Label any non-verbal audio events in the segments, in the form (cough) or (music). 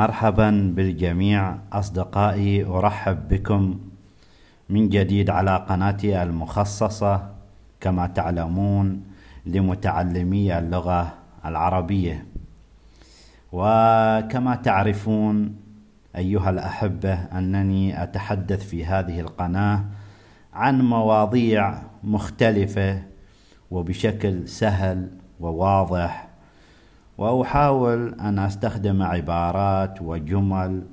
مرحبا بالجميع أصدقائي أرحب بكم من جديد على قناتي المخصصة كما تعلمون لمتعلمي اللغة العربية. وكما تعرفون أيها الأحبة أنني أتحدث في هذه القناة عن مواضيع مختلفة وبشكل سهل وواضح وأحاول أن أستخدم عبارات وجمل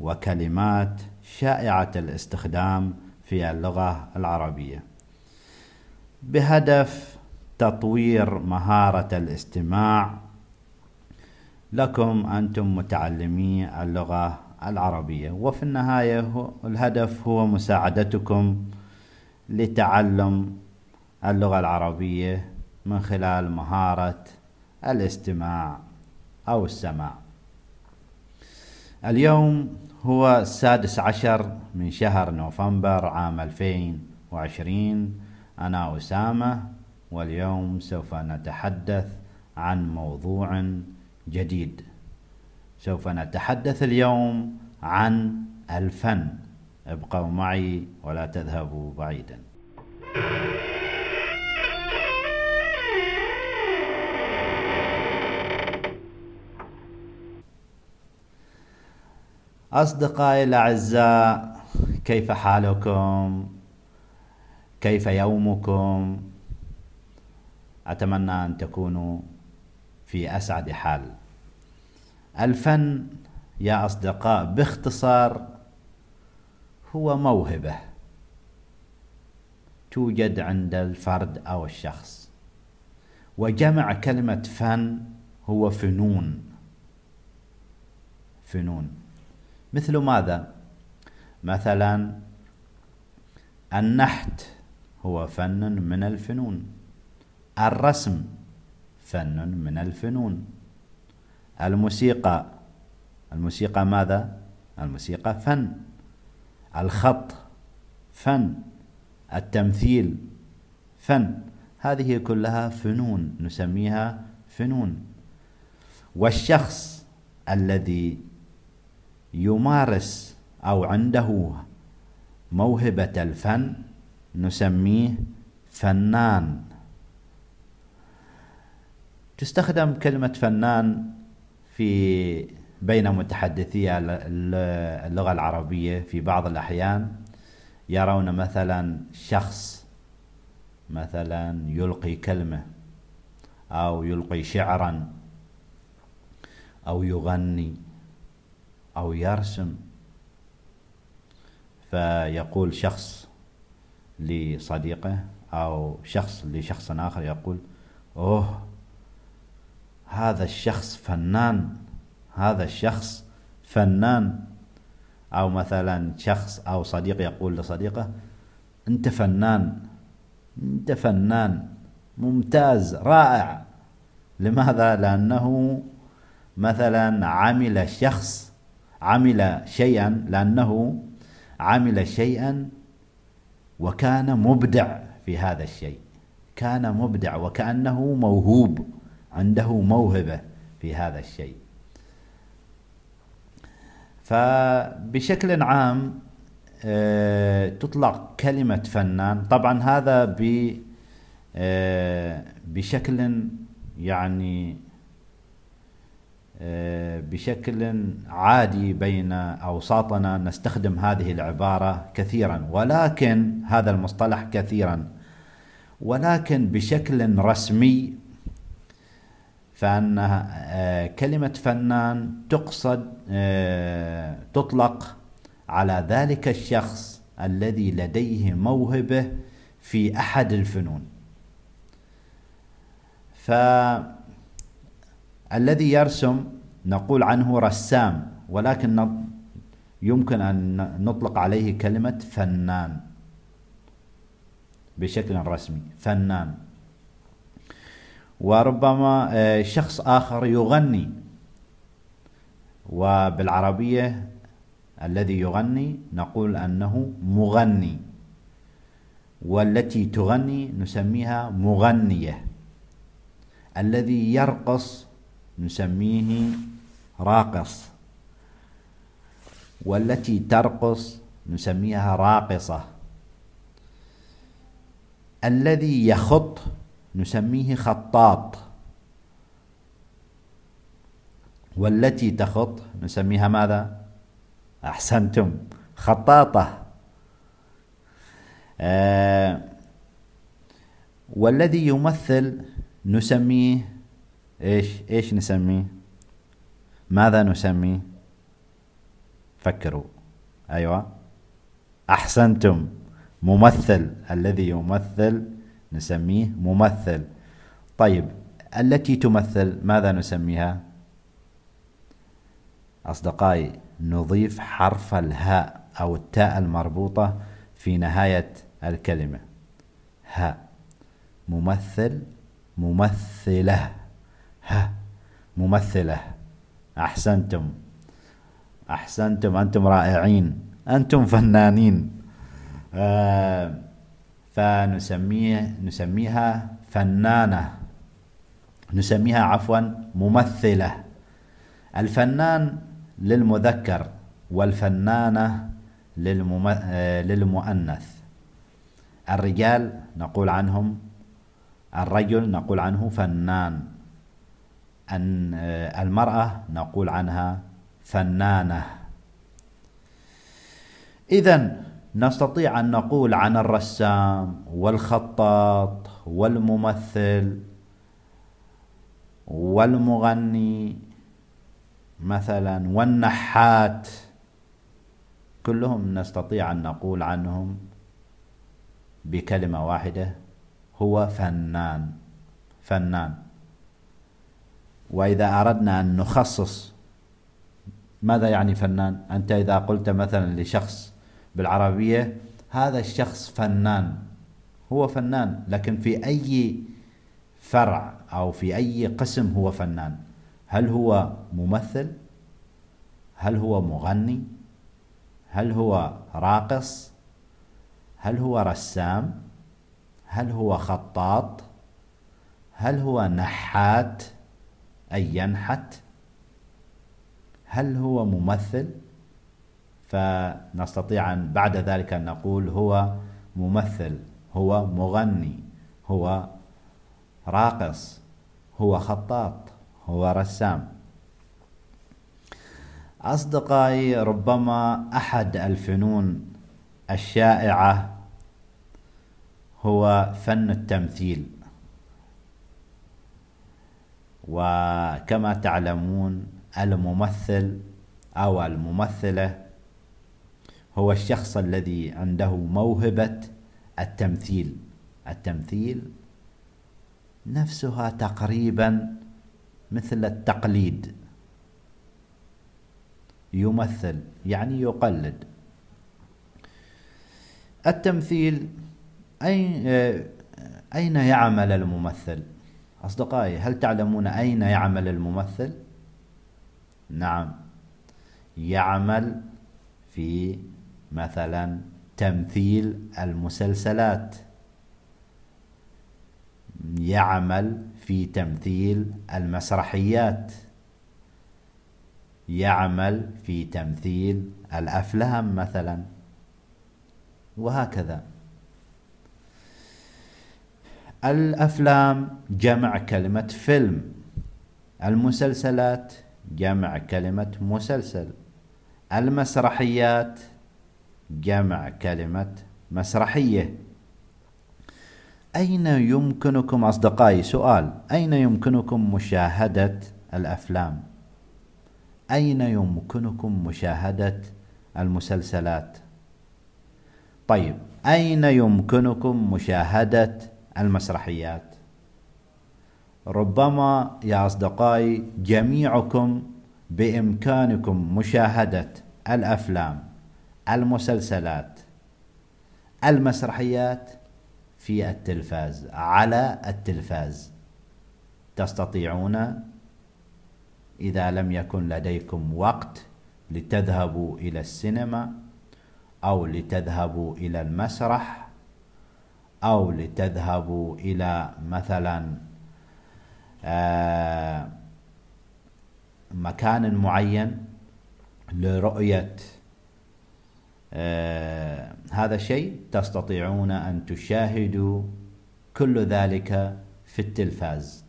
وكلمات شائعة الاستخدام في اللغة العربية. بهدف تطوير مهارة الاستماع لكم أنتم متعلمي اللغة العربية. وفي النهاية الهدف هو مساعدتكم لتعلم اللغة العربية من خلال مهارة الاستماع أو السماع. اليوم هو السادس عشر من شهر نوفمبر عام 2020 أنا أسامة واليوم سوف نتحدث عن موضوع جديد. سوف نتحدث اليوم عن الفن. ابقوا معي ولا تذهبوا بعيدا. أصدقائي الأعزاء كيف حالكم؟ كيف يومكم؟ أتمنى أن تكونوا في أسعد حال. الفن يا أصدقاء باختصار هو موهبة توجد عند الفرد أو الشخص. وجمع كلمة فن هو فنون. فنون. مثل ماذا؟ مثلا النحت هو فن من الفنون. الرسم فن من الفنون. الموسيقى الموسيقى ماذا؟ الموسيقى فن. الخط فن. التمثيل فن. هذه كلها فنون نسميها فنون. والشخص الذي يمارس أو عنده موهبة الفن نسميه فنان. تستخدم كلمة فنان في بين متحدثي اللغة العربية في بعض الأحيان. يرون مثلا شخص مثلا يلقي كلمة أو يلقي شعرا أو يغني. أو يرسم. فيقول شخص لصديقه أو شخص لشخص آخر يقول أوه هذا الشخص فنان هذا الشخص فنان. أو مثلا شخص أو صديق يقول لصديقه أنت فنان أنت فنان ممتاز رائع. لماذا؟ لأنه مثلا عمل شخص عمل شيئا لأنه عمل شيئا وكان مبدع في هذا الشيء. كان مبدع وكأنه موهوب عنده موهبة في هذا الشيء. فبشكل عام آه، تطلق كلمة فنان. طبعا هذا آه، بشكل يعني بشكل عادي بين أوساطنا نستخدم هذه العبارة كثيرا ولكن هذا المصطلح كثيرا. ولكن بشكل رسمي فأن آه، كلمة فنان تقصد آه، تطلق على ذلك الشخص الذي لديه موهبة في أحد الفنون. ف الذي يرسم نقول عنه رسام ولكن يمكن أن نطلق عليه كلمة فنان. بشكل رسمي فنان. وربما آه، شخص آخر يغني. وبالعربية الذي يغني نقول أنه مغني. والتي تغني نسميها مغنية. الذي يرقص نسميه راقص. والتي ترقص نسميها راقصة. الذي يخط نسميه خطاط. والتي تخط نسميها ماذا؟ أحسنتم. خطاطة. آه والذي يمثل نسميه إيش إيش نسميه؟ ماذا نسميه؟ فكروا. أيوه. أحسنتم. ممثل. الذي يمثل نسميه ممثل. طيب التي تمثل ماذا نسميها؟ أصدقائي نضيف حرف الهاء أو التاء المربوطة في نهاية الكلمة. هاء ممثل ممثلة. ها ممثلة. أحسنتم. أحسنتم. أنتم رائعين. أنتم فنانين. آه فنسميه نسميها فنانة. نسميها عفوا ممثلة. الفنان للمذكر والفنانة للمؤنث. الرجال نقول عنهم الرجل نقول عنه فنان. أن المرأة نقول عنها فنانة. إذا نستطيع أن نقول عن الرسام والخطاط والممثل والمغني مثلا والنحات كلهم نستطيع أن نقول عنهم بكلمة واحدة هو فنان. فنان. وإذا أردنا أن نخصص ماذا يعني فنان؟ أنت إذا قلت مثلا لشخص بالعربية هذا الشخص فنان هو فنان لكن في أي فرع أو في أي قسم هو فنان؟ هل هو ممثل؟ هل هو مغني؟ هل هو راقص؟ هل هو رسام؟ هل هو خطاط؟ هل هو نحات؟ أي ينحت. هل هو ممثل؟ فنستطيع أن بعد ذلك أن نقول هو ممثل هو مغني هو راقص هو خطاط هو رسام. أصدقائي ربما أحد الفنون الشائعة هو فن التمثيل. وكما تعلمون الممثل أو الممثلة هو الشخص الذي عنده موهبة التمثيل. التمثيل نفسها تقريبا مثل التقليد. يمثل يعني يقلد. التمثيل أين يعمل الممثل؟ أصدقائي هل تعلمون أين يعمل الممثل؟ نعم. يعمل في مثلا تمثيل المسلسلات. يعمل في تمثيل المسرحيات. يعمل في تمثيل الأفلام مثلا. وهكذا. الأفلام جمع كلمة فيلم. المسلسلات جمع كلمة مسلسل. المسرحيات جمع كلمة مسرحية. أين يمكنكم أصدقائي؟ سؤال. أين يمكنكم مشاهدة الأفلام؟ أين يمكنكم مشاهدة المسلسلات؟ طيب أين يمكنكم مشاهدة المسرحيات. ربما يا أصدقائي جميعكم بإمكانكم مشاهدة الأفلام المسلسلات المسرحيات في التلفاز على التلفاز. تستطيعون؟ إذا لم يكن لديكم وقت لتذهبوا إلى السينما أو لتذهبوا إلى المسرح أو لتذهبوا إلى مثلا آه، مكان معين لرؤية آه هذا شيء تستطيعون أن تشاهدوا كل ذلك في التلفاز.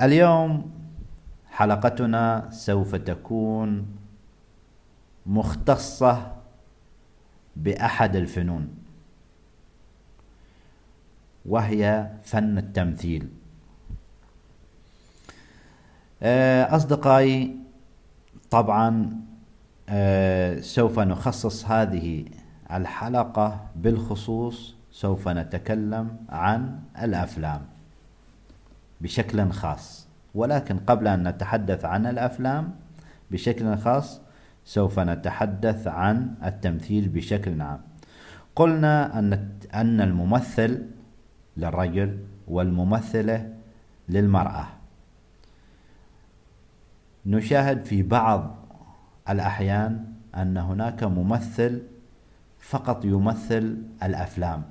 اليوم حلقتنا سوف تكون مختصة بأحد الفنون. وهي فن التمثيل. آه، أصدقائي طبعا آه، سوف نخصص هذه الحلقة بالخصوص سوف نتكلم عن الأفلام بشكل خاص. ولكن قبل أن نتحدث عن الأفلام بشكل خاص سوف نتحدث عن التمثيل بشكل عام. قلنا أن أن الممثل للرجل والممثلة للمرأة. نشاهد في بعض الأحيان أن هناك ممثل فقط يمثل الأفلام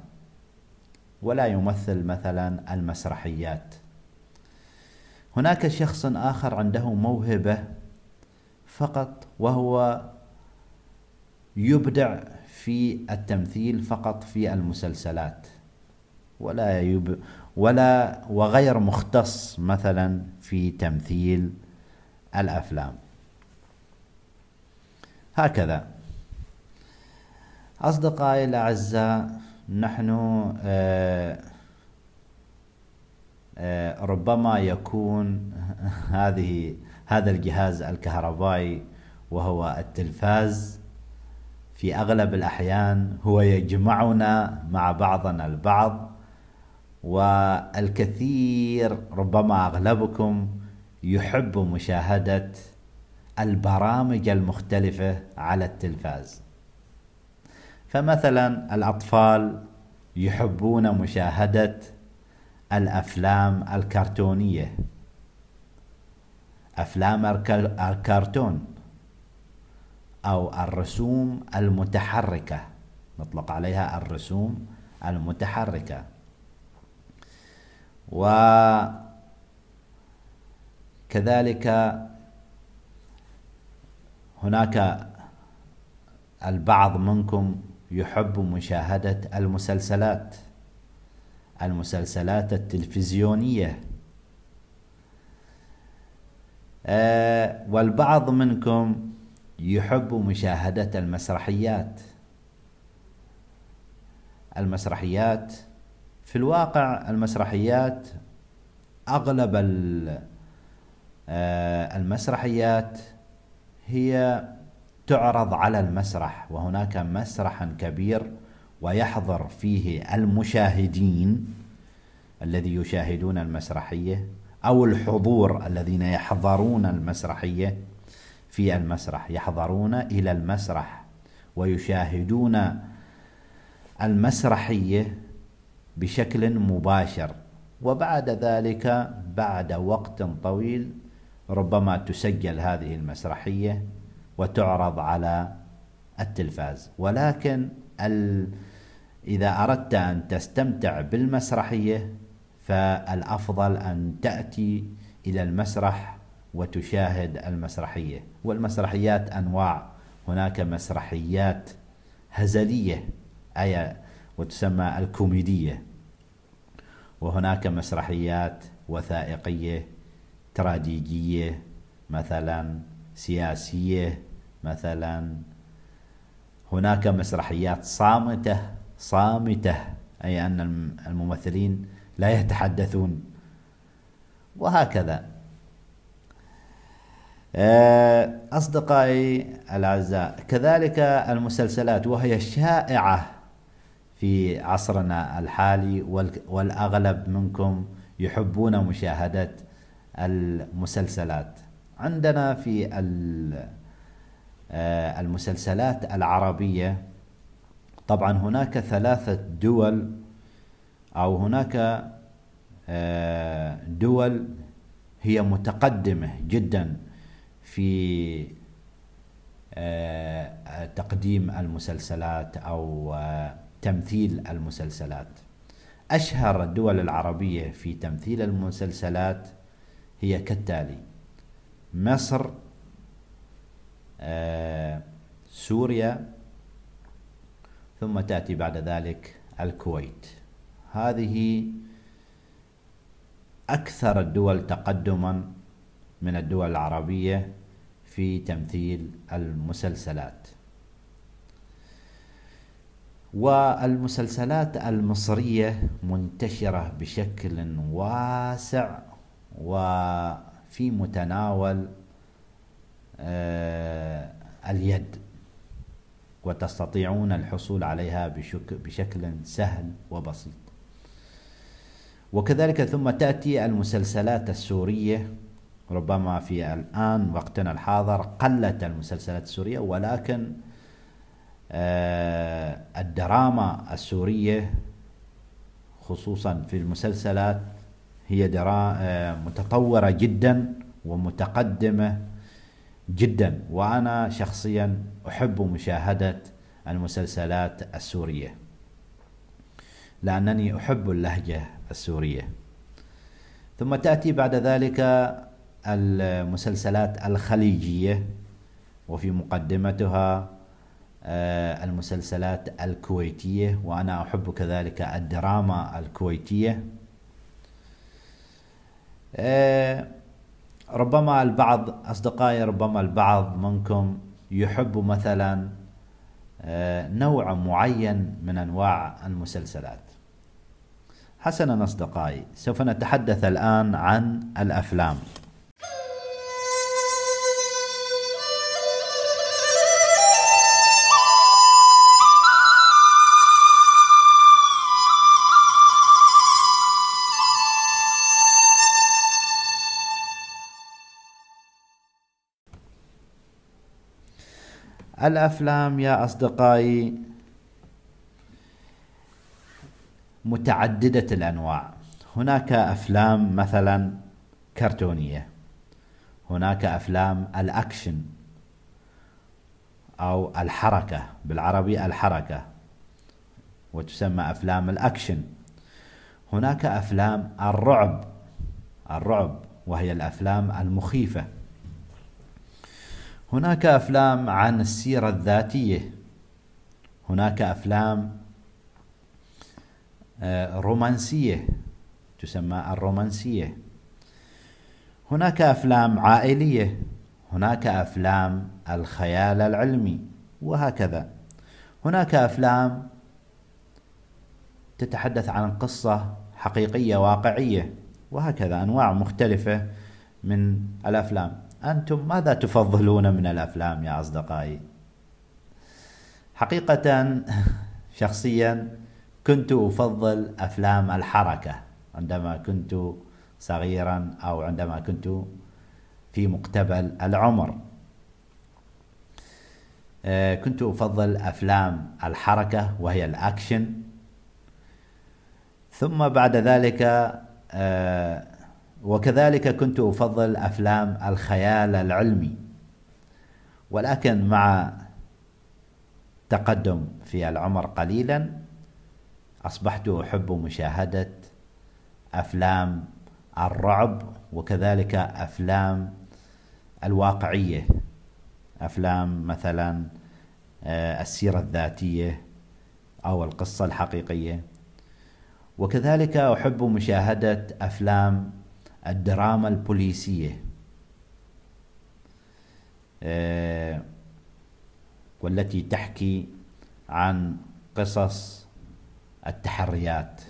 ولا يمثل مثلا المسرحيات. هناك شخص آخر عنده موهبة فقط وهو يبدع في التمثيل فقط في المسلسلات. ولا يب ولا وغير مختص مثلا في تمثيل الأفلام. هكذا. أصدقائي الأعزاء نحن آه، آه، ربما يكون (laughs) هذه هذا الجهاز الكهربائي وهو التلفاز. في أغلب الأحيان هو يجمعنا مع بعضنا البعض والكثير ربما أغلبكم يحب مشاهدة البرامج المختلفة على التلفاز. فمثلا الأطفال يحبون مشاهدة الأفلام الكرتونية. أفلام الكرتون أو الرسوم المتحركة. نطلق عليها الرسوم المتحركة. وكذلك هناك البعض منكم يحب مشاهدة المسلسلات. المسلسلات التلفزيونية. آه، والبعض منكم يحب مشاهدة المسرحيات. المسرحيات في الواقع المسرحيات أغلب آه، المسرحيات هي تعرض على المسرح وهناك مسرح كبير ويحضر فيه المشاهدين الذي يشاهدون المسرحية. أو الحضور الذين يحضرون المسرحية في المسرح يحضرون إلى المسرح ويشاهدون المسرحية بشكل مباشر. وبعد ذلك بعد وقت طويل ربما تسجل هذه المسرحية وتعرض على التلفاز. ولكن ال... إذا أردت أن تستمتع بالمسرحية فالأفضل أن تأتي إلى المسرح وتشاهد المسرحية. والمسرحيات أنواع. هناك مسرحيات هزلية أي وتسمى الكوميدية. وهناك مسرحيات وثائقية تراجيدية مثلا سياسية مثلا هناك مسرحيات صامتة صامتة أي أن الممثلين لا يتحدثون. وهكذا. آه، أصدقائي الأعزاء كذلك المسلسلات وهي شائعة في عصرنا الحالي والأغلب منكم يحبون مشاهدة المسلسلات. عندنا في آه، المسلسلات العربية طبعا هناك ثلاثة دول أو هناك آه، دول هي متقدمة جدا في آه، تقديم المسلسلات أو تمثيل المسلسلات. أشهر الدول العربية في تمثيل المسلسلات هي كالتالي مصر آه، سوريا ثم تأتي بعد ذلك الكويت. هذه أكثر الدول تقدما من الدول العربية في تمثيل المسلسلات. والمسلسلات المصرية منتشرة بشكل واسع وفي متناول آه، اليد وتستطيعون الحصول عليها بشكل سهل وبسيط. وكذلك ثم تأتي المسلسلات السورية ربما في الآن وقتنا الحاضر قلت المسلسلات السورية ولكن آه، الدراما السورية خصوصا في المسلسلات هي آه، متطورة جدا ومتقدمة جدا. وأنا شخصيا أحب مشاهدة المسلسلات السورية لأنني أحب اللهجة السورية. ثم تأتي بعد ذلك المسلسلات الخليجية وفي مقدمتها آه، المسلسلات الكويتية وأنا أحب كذلك الدراما الكويتية. آه، ربما البعض أصدقائي ربما البعض منكم يحب مثلا آه، نوع معين من أنواع المسلسلات. حسنا أصدقائي سوف نتحدث الآن عن الأفلام. الأفلام يا أصدقائي متعددة الأنواع. هناك أفلام مثلا كرتونية. هناك أفلام الأكشن أو الحركة بالعربي الحركة وتسمى أفلام الأكشن. هناك أفلام الرعب الرعب وهي الأفلام المخيفة. هناك أفلام عن السيرة الذاتية. هناك أفلام رومانسية تسمى الرومانسية. هناك أفلام عائلية هناك أفلام الخيال العلمي وهكذا. هناك أفلام تتحدث عن قصة حقيقية واقعية وهكذا أنواع مختلفة من الأفلام. أنتم ماذا تفضلون من الأفلام يا أصدقائي؟ حقيقة (laughs) شخصيا كنت أفضل أفلام الحركة عندما كنت صغيرا أو عندما كنت في مقتبل العمر. آه، كنت أفضل أفلام الحركة وهي الأكشن. ثم بعد ذلك آه، وكذلك كنت أفضل أفلام الخيال العلمي. ولكن مع تقدم في العمر قليلا أصبحت أحب مشاهدة أفلام الرعب وكذلك أفلام الواقعية. أفلام مثلا آه، السيرة الذاتية أو القصة الحقيقية. وكذلك أحب مشاهدة أفلام الدراما البوليسية. آه، والتي تحكي عن قصص التحريات.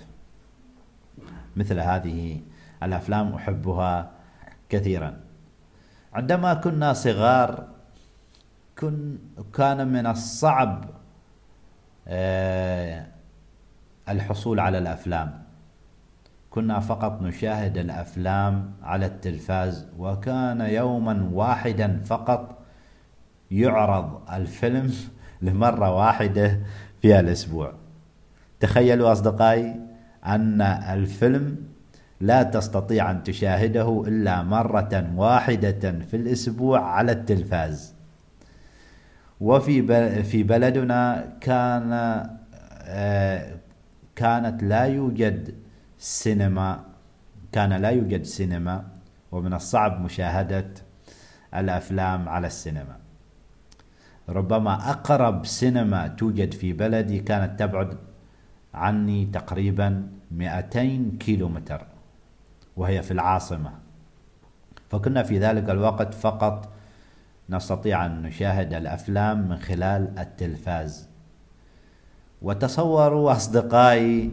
مثل هذه الأفلام أحبها كثيرا. عندما كنا صغار كن كان من الصعب آه، الحصول على الأفلام. كنا فقط نشاهد الأفلام على التلفاز وكان يوما واحدا فقط يعرض الفيلم (laughs) لمرة واحدة في الأسبوع. تخيلوا أصدقائي أن الفيلم لا تستطيع أن تشاهده إلا مرة واحدة في الأسبوع على التلفاز. وفي في بلدنا كان آه، كانت لا يوجد سينما كان لا يوجد سينما ومن الصعب مشاهدة الأفلام على السينما. ربما أقرب سينما توجد في بلدي كانت تبعد عني تقريبا 200 كيلو متر وهي في العاصمة. فكنا في ذلك الوقت فقط نستطيع أن نشاهد الأفلام من خلال التلفاز. وتصوروا أصدقائي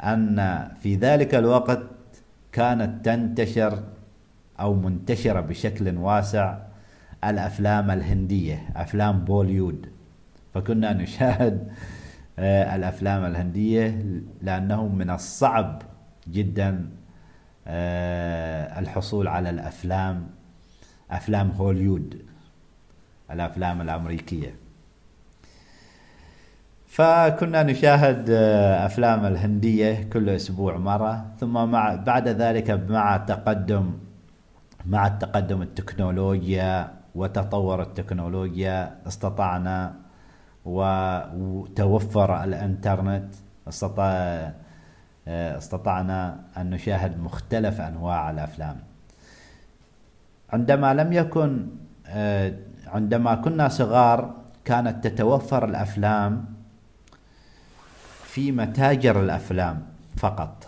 أن في ذلك الوقت كانت تنتشر أو منتشرة بشكل واسع الأفلام الهندية أفلام بوليود فكنا نشاهد الأفلام الهندية لأنه من الصعب جدا آه، الحصول على الأفلام أفلام هوليود الأفلام الأمريكية. فكنا نشاهد آه، أفلام الهندية كل أسبوع مرة ثم مع بعد ذلك مع تقدم مع التقدم التكنولوجيا وتطور التكنولوجيا استطعنا وتوفر الانترنت استطاع استطعنا أن نشاهد مختلف أنواع الأفلام. عندما لم يكن عندما كنا صغار كانت تتوفر الأفلام في متاجر الأفلام فقط.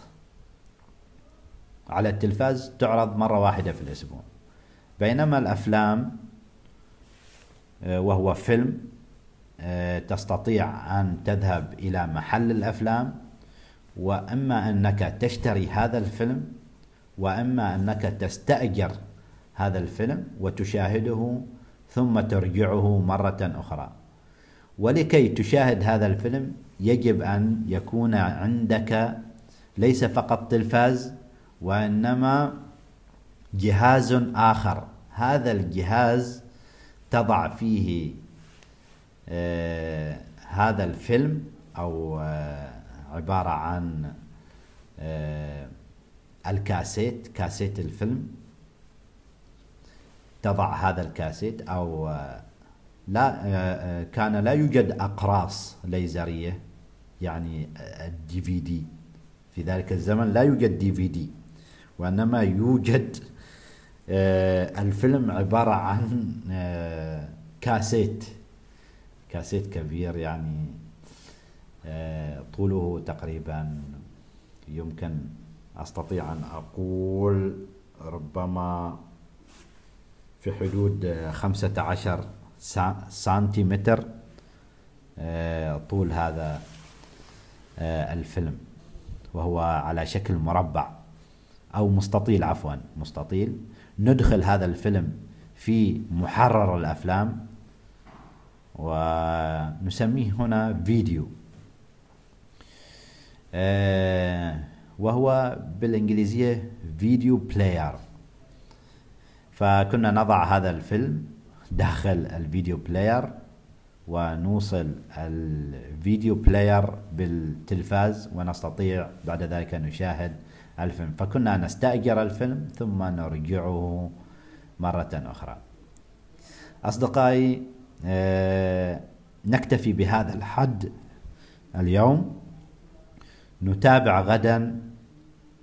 على التلفاز تعرض مرة واحدة في الأسبوع. بينما الأفلام وهو فيلم تستطيع أن تذهب إلى محل الأفلام وإما أنك تشتري هذا الفيلم وإما أنك تستأجر هذا الفيلم وتشاهده ثم ترجعه مرة أخرى. ولكي تشاهد هذا الفيلم يجب أن يكون عندك ليس فقط تلفاز وإنما جهاز آخر. هذا الجهاز تضع فيه آه هذا الفيلم أو آه عبارة عن آه الكاسيت كاسيت الفيلم. تضع هذا الكاسيت أو آه لا آه، كان لا يوجد أقراص ليزرية يعني الدي في دي. في ذلك الزمن لا يوجد دي في دي وإنما يوجد الفيلم عبارة عن كاسيت. كاسيت كبير يعني آه، طوله تقريبا يمكن أستطيع أن أقول ربما في حدود خمسة عشر سنتيمتر آه، طول هذا آه، الفيلم وهو على شكل مربع أو مستطيل عفوا مستطيل. ندخل هذا الفيلم في محرر الأفلام. ونسميه هنا فيديو. آه، وهو بالإنجليزية video player فكنا نضع هذا الفيلم داخل ال video player ونوصل الفيديو بلاير بالتلفاز ونستطيع بعد ذلك نشاهد الفيلم. فكنا نستأجر الفيلم ثم نرجعه مرة أخرى. أصدقائي نكتفي بهذا الحد اليوم. نتابع غدا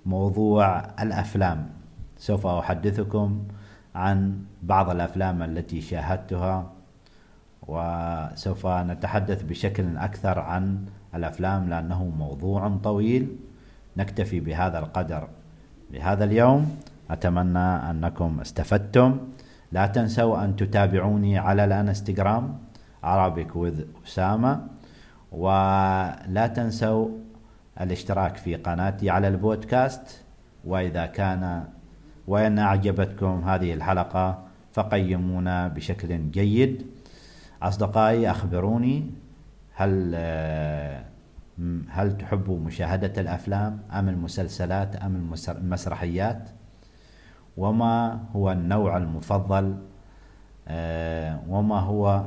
موضوع الأفلام. سوف أحدثكم عن بعض الأفلام التي شاهدتها وسوف نتحدث بشكل أكثر عن الأفلام لأنه موضوع طويل. نكتفي بهذا القدر. لهذا اليوم أتمنى أنكم استفدتم. لا تنسوا أن تتابعوني على الانستغرام Arabic with أسامة ولا تنسوا الاشتراك في قناتي على البودكاست. وإذا كان وإن أعجبتكم هذه الحلقة فقيمونا بشكل جيد. أصدقائي أخبروني هل هل تحبوا مشاهدة الأفلام أم المسلسلات أم المسرحيات؟ وما هو النوع المفضل آه، وما هو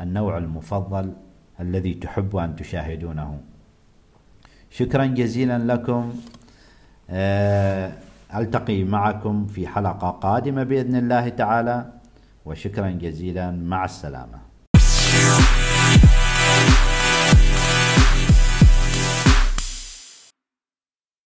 النوع المفضل الذي تحب أن تشاهدونه. شكرا جزيلا لكم. آه، ألتقي معكم في حلقة قادمة بإذن الله تعالى. وشكرا جزيلا. مع السلامة.